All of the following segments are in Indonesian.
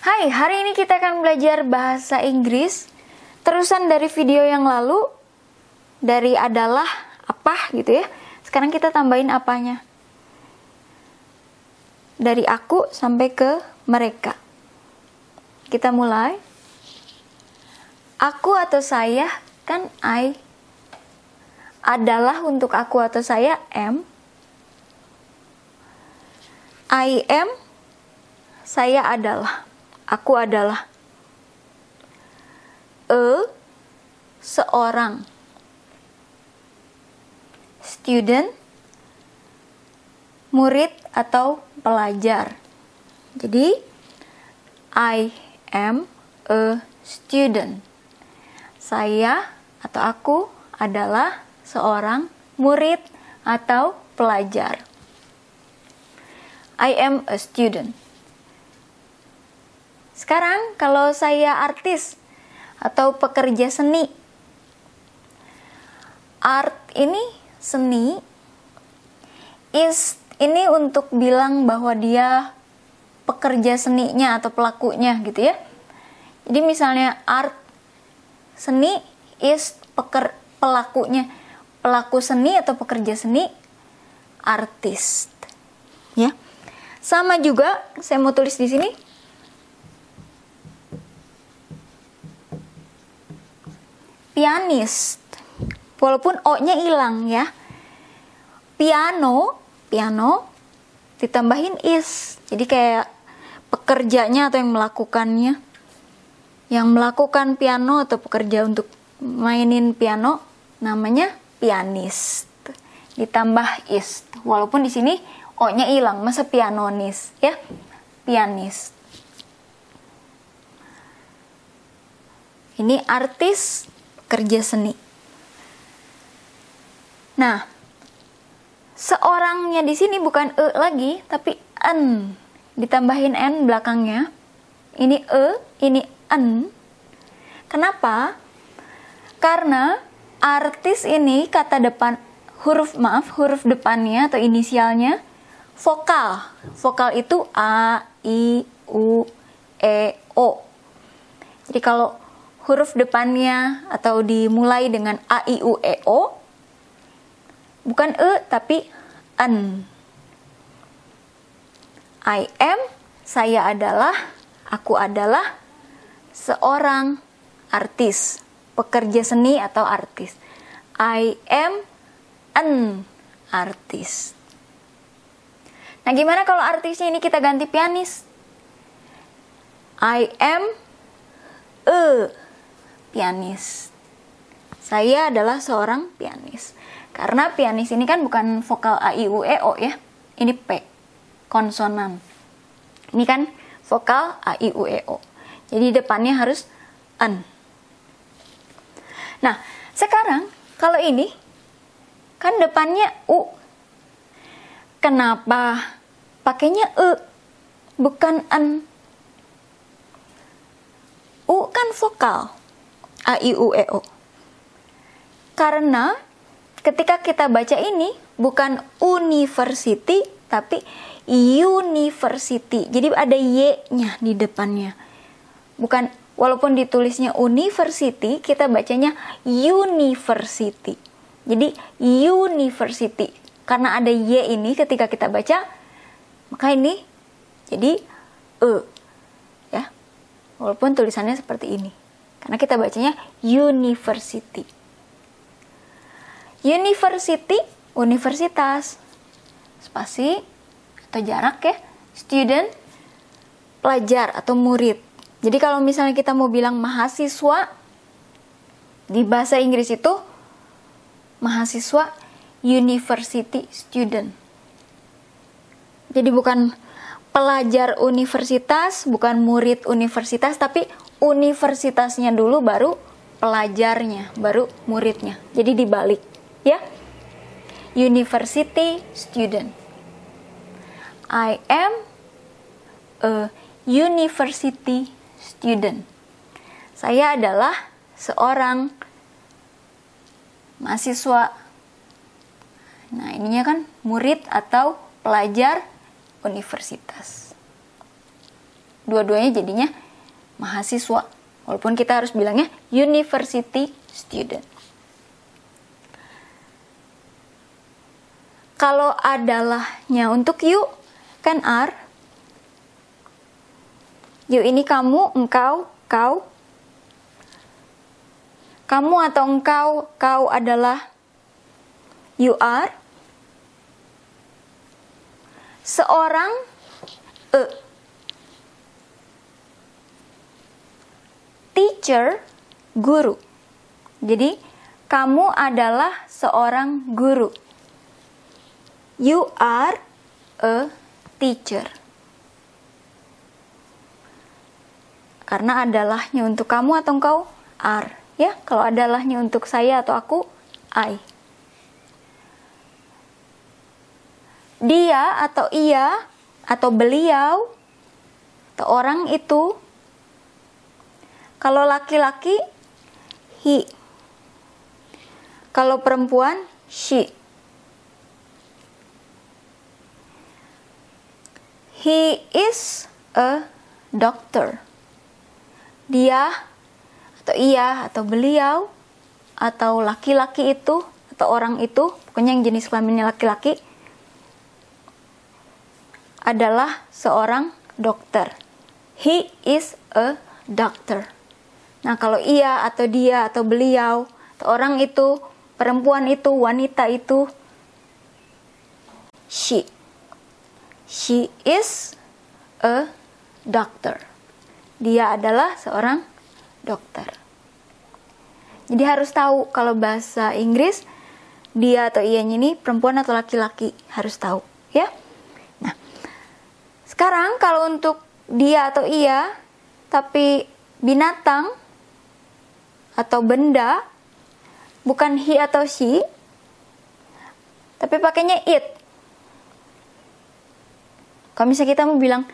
Hai, hari ini kita akan belajar bahasa Inggris. Terusan dari video yang lalu, dari adalah apa gitu ya. Sekarang kita tambahin apanya. Dari aku sampai ke mereka. Kita mulai. Aku atau saya kan I. Adalah untuk aku atau saya am. I am saya adalah aku adalah a seorang student murid atau pelajar. Jadi I am a student. Saya atau aku adalah seorang murid atau pelajar. I am a student. Sekarang kalau saya artis atau pekerja seni. Art ini seni is ini untuk bilang bahwa dia pekerja seninya atau pelakunya gitu ya. Jadi misalnya art seni is peker, pelakunya. Pelaku seni atau pekerja seni artis. Ya. Sama juga saya mau tulis di sini pianis. Walaupun O-nya hilang ya. Piano, piano ditambahin is. Jadi kayak pekerjanya atau yang melakukannya. Yang melakukan piano atau pekerja untuk mainin piano namanya pianis. Ditambah is. Walaupun di sini O-nya hilang, masa pianonis ya? Pianis. Ini artis kerja seni. Nah, seorangnya di sini bukan e lagi, tapi n. Ditambahin n belakangnya. Ini e, ini n. Kenapa? Karena artis ini kata depan huruf maaf, huruf depannya atau inisialnya vokal. Vokal itu a, i, u, e, o. Jadi kalau huruf depannya atau dimulai dengan a i u e o bukan e tapi n. I am saya adalah aku adalah seorang artis, pekerja seni atau artis. I am an artis. Nah, gimana kalau artisnya ini kita ganti pianis? I am a pianis. Saya adalah seorang pianis. Karena pianis ini kan bukan vokal A, I, U, E, O ya. Ini P, konsonan. Ini kan vokal A, I, U, E, O. Jadi depannya harus N. Nah, sekarang kalau ini kan depannya U. Kenapa pakainya E bukan N? U kan vokal. A, I, U, E, O. Karena ketika kita baca ini bukan university tapi university. Jadi ada Y-nya di depannya. Bukan walaupun ditulisnya university, kita bacanya university. Jadi university. Karena ada Y ini ketika kita baca, maka ini jadi E. Ya. Walaupun tulisannya seperti ini. Karena kita bacanya university. University, universitas. Spasi atau jarak ya. Student, pelajar atau murid. Jadi kalau misalnya kita mau bilang mahasiswa di bahasa Inggris itu mahasiswa university student. Jadi bukan pelajar universitas, bukan murid universitas, tapi universitasnya dulu baru pelajarnya, baru muridnya. Jadi dibalik, ya. University student. I am a university student. Saya adalah seorang mahasiswa. Nah, ininya kan murid atau pelajar universitas. dua-duanya jadinya mahasiswa. Walaupun kita harus bilangnya university student. Kalau adalahnya untuk you kan are. You ini kamu, engkau, kau. Kamu atau engkau, kau adalah you are. Seorang e. Teacher, guru. Jadi, kamu adalah seorang guru. You are a teacher. Karena adalahnya untuk kamu atau engkau are, ya. Kalau adalahnya untuk saya atau aku, I. Dia atau ia atau beliau atau orang itu kalau laki-laki he. Kalau perempuan she. He is a doctor. Dia atau ia atau beliau atau laki-laki itu atau orang itu, pokoknya yang jenis kelaminnya laki-laki adalah seorang dokter. He is a doctor. Nah, kalau ia atau dia atau beliau atau orang itu, perempuan itu, wanita itu she She is a doctor. Dia adalah seorang dokter. Jadi harus tahu kalau bahasa Inggris dia atau ianya ini perempuan atau laki-laki harus tahu, ya. Nah, sekarang kalau untuk dia atau ia tapi binatang atau benda bukan he atau she tapi pakainya it kalau misalnya kita mau bilang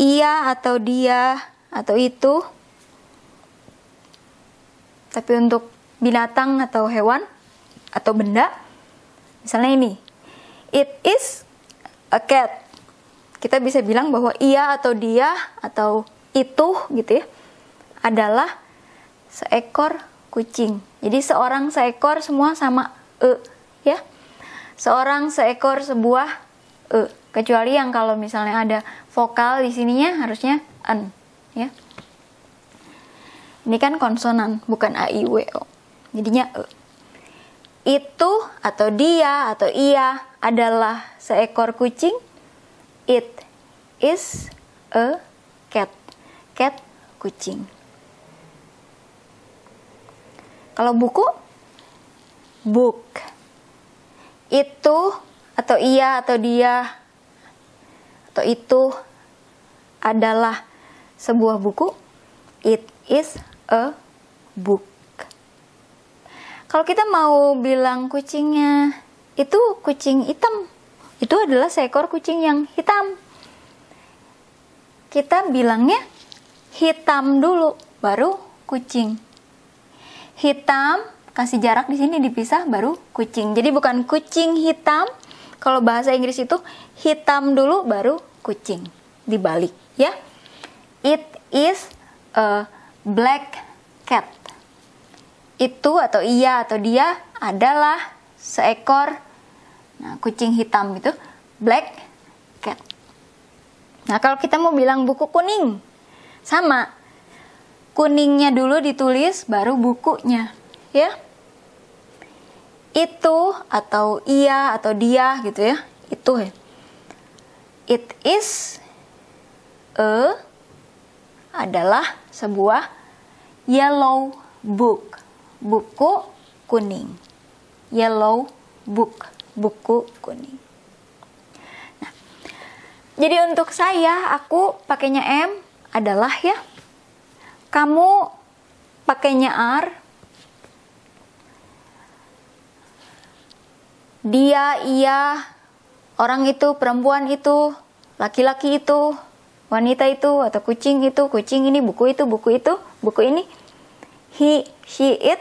iya atau dia atau itu, tapi untuk binatang atau hewan atau benda, misalnya ini, it is a cat. Kita bisa bilang bahwa iya atau dia atau itu gitu ya adalah seekor kucing. Jadi seorang seekor semua sama e ya. Seorang seekor sebuah e. Kecuali yang kalau misalnya ada vokal di sininya harusnya an ya. Ini kan konsonan bukan a i w o. Jadinya e. Itu atau dia atau ia adalah seekor kucing it is a cat. Cat kucing kalau buku book itu atau ia atau dia atau itu adalah sebuah buku, it is a book. Kalau kita mau bilang kucingnya itu kucing hitam, itu adalah seekor kucing yang hitam. Kita bilangnya hitam dulu, baru kucing. Hitam, kasih jarak di sini dipisah, baru kucing. Jadi bukan kucing hitam. Kalau bahasa Inggris itu hitam dulu, baru kucing dibalik ya it is a black cat itu atau ia atau dia adalah seekor nah, kucing hitam itu black cat nah kalau kita mau bilang buku kuning sama kuningnya dulu ditulis baru bukunya ya itu atau ia atau dia gitu ya itu ya It is a adalah sebuah yellow book. Buku kuning. Yellow book. Buku kuning. Nah, jadi untuk saya, aku pakainya M adalah ya. Kamu pakainya R. Dia, ia, orang itu, perempuan itu, laki-laki itu, wanita itu, atau kucing itu, kucing ini, buku itu, buku itu, buku ini. He, she, it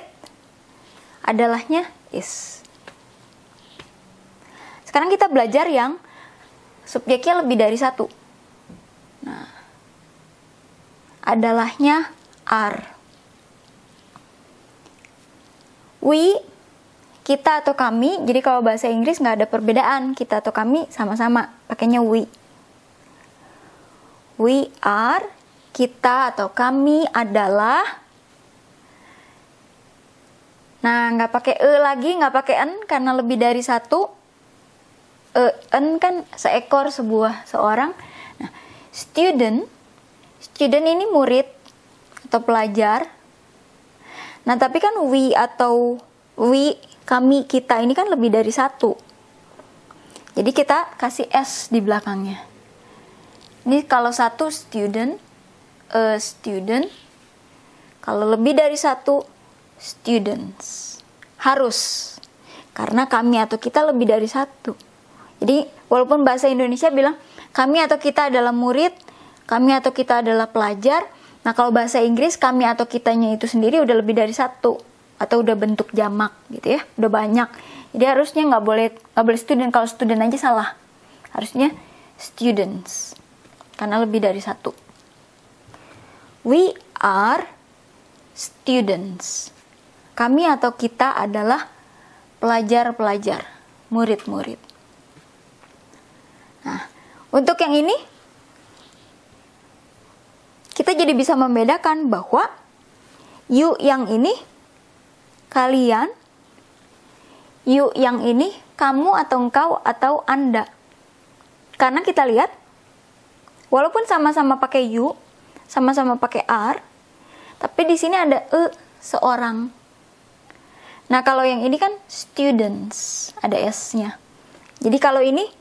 adalahnya is. Sekarang kita belajar yang subjeknya lebih dari satu. Nah, adalahnya are. We kita atau kami. Jadi kalau bahasa Inggris nggak ada perbedaan kita atau kami sama-sama pakainya we. We are kita atau kami adalah. Nah nggak pakai e lagi, nggak pakai n karena lebih dari satu. E, n kan seekor sebuah seorang. Nah, student, student ini murid atau pelajar. Nah tapi kan we atau we kami kita ini kan lebih dari satu. Jadi kita kasih s di belakangnya. Ini kalau satu student, a student. Kalau lebih dari satu students. Harus. Karena kami atau kita lebih dari satu. Jadi walaupun bahasa Indonesia bilang kami atau kita adalah murid, kami atau kita adalah pelajar. Nah kalau bahasa Inggris kami atau kitanya itu sendiri udah lebih dari satu atau udah bentuk jamak gitu ya udah banyak. Jadi harusnya nggak boleh nggak boleh student. Kalau student aja salah. Harusnya students karena lebih dari satu. We are students. Kami atau kita adalah pelajar-pelajar murid-murid. Nah untuk yang ini kita jadi bisa membedakan bahwa you yang ini kalian, you yang ini kamu atau engkau atau anda. Karena kita lihat, walaupun sama-sama pakai you, sama-sama pakai are, tapi di sini ada e seorang. Nah kalau yang ini kan students, ada s-nya. Jadi kalau ini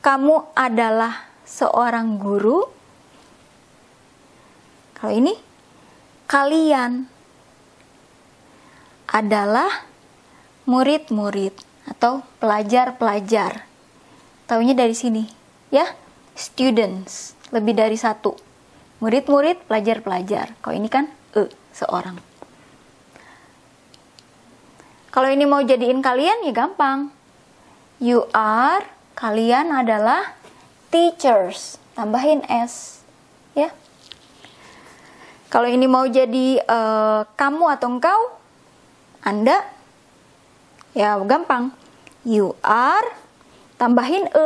kamu adalah seorang guru. Kalau ini kalian adalah murid-murid atau pelajar-pelajar. Taunya dari sini, ya. Students, lebih dari satu. Murid-murid, pelajar-pelajar. Kalau ini kan e, seorang. Kalau ini mau jadiin kalian ya gampang. You are, kalian adalah teachers. Tambahin s, ya. Kalau ini mau jadi uh, kamu atau engkau, anda ya gampang. You are tambahin e.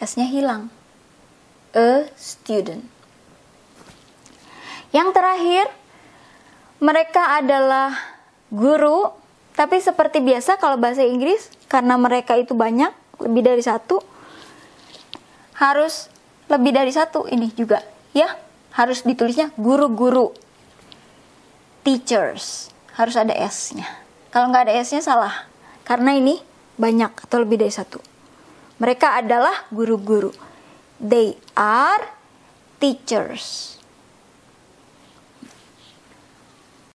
S-nya hilang. A student. Yang terakhir, mereka adalah guru, tapi seperti biasa kalau bahasa Inggris, karena mereka itu banyak, lebih dari satu, harus lebih dari satu ini juga, ya. Harus ditulisnya guru-guru, teachers harus ada S-nya. Kalau nggak ada S-nya salah. Karena ini banyak atau lebih dari satu. Mereka adalah guru-guru. They are teachers.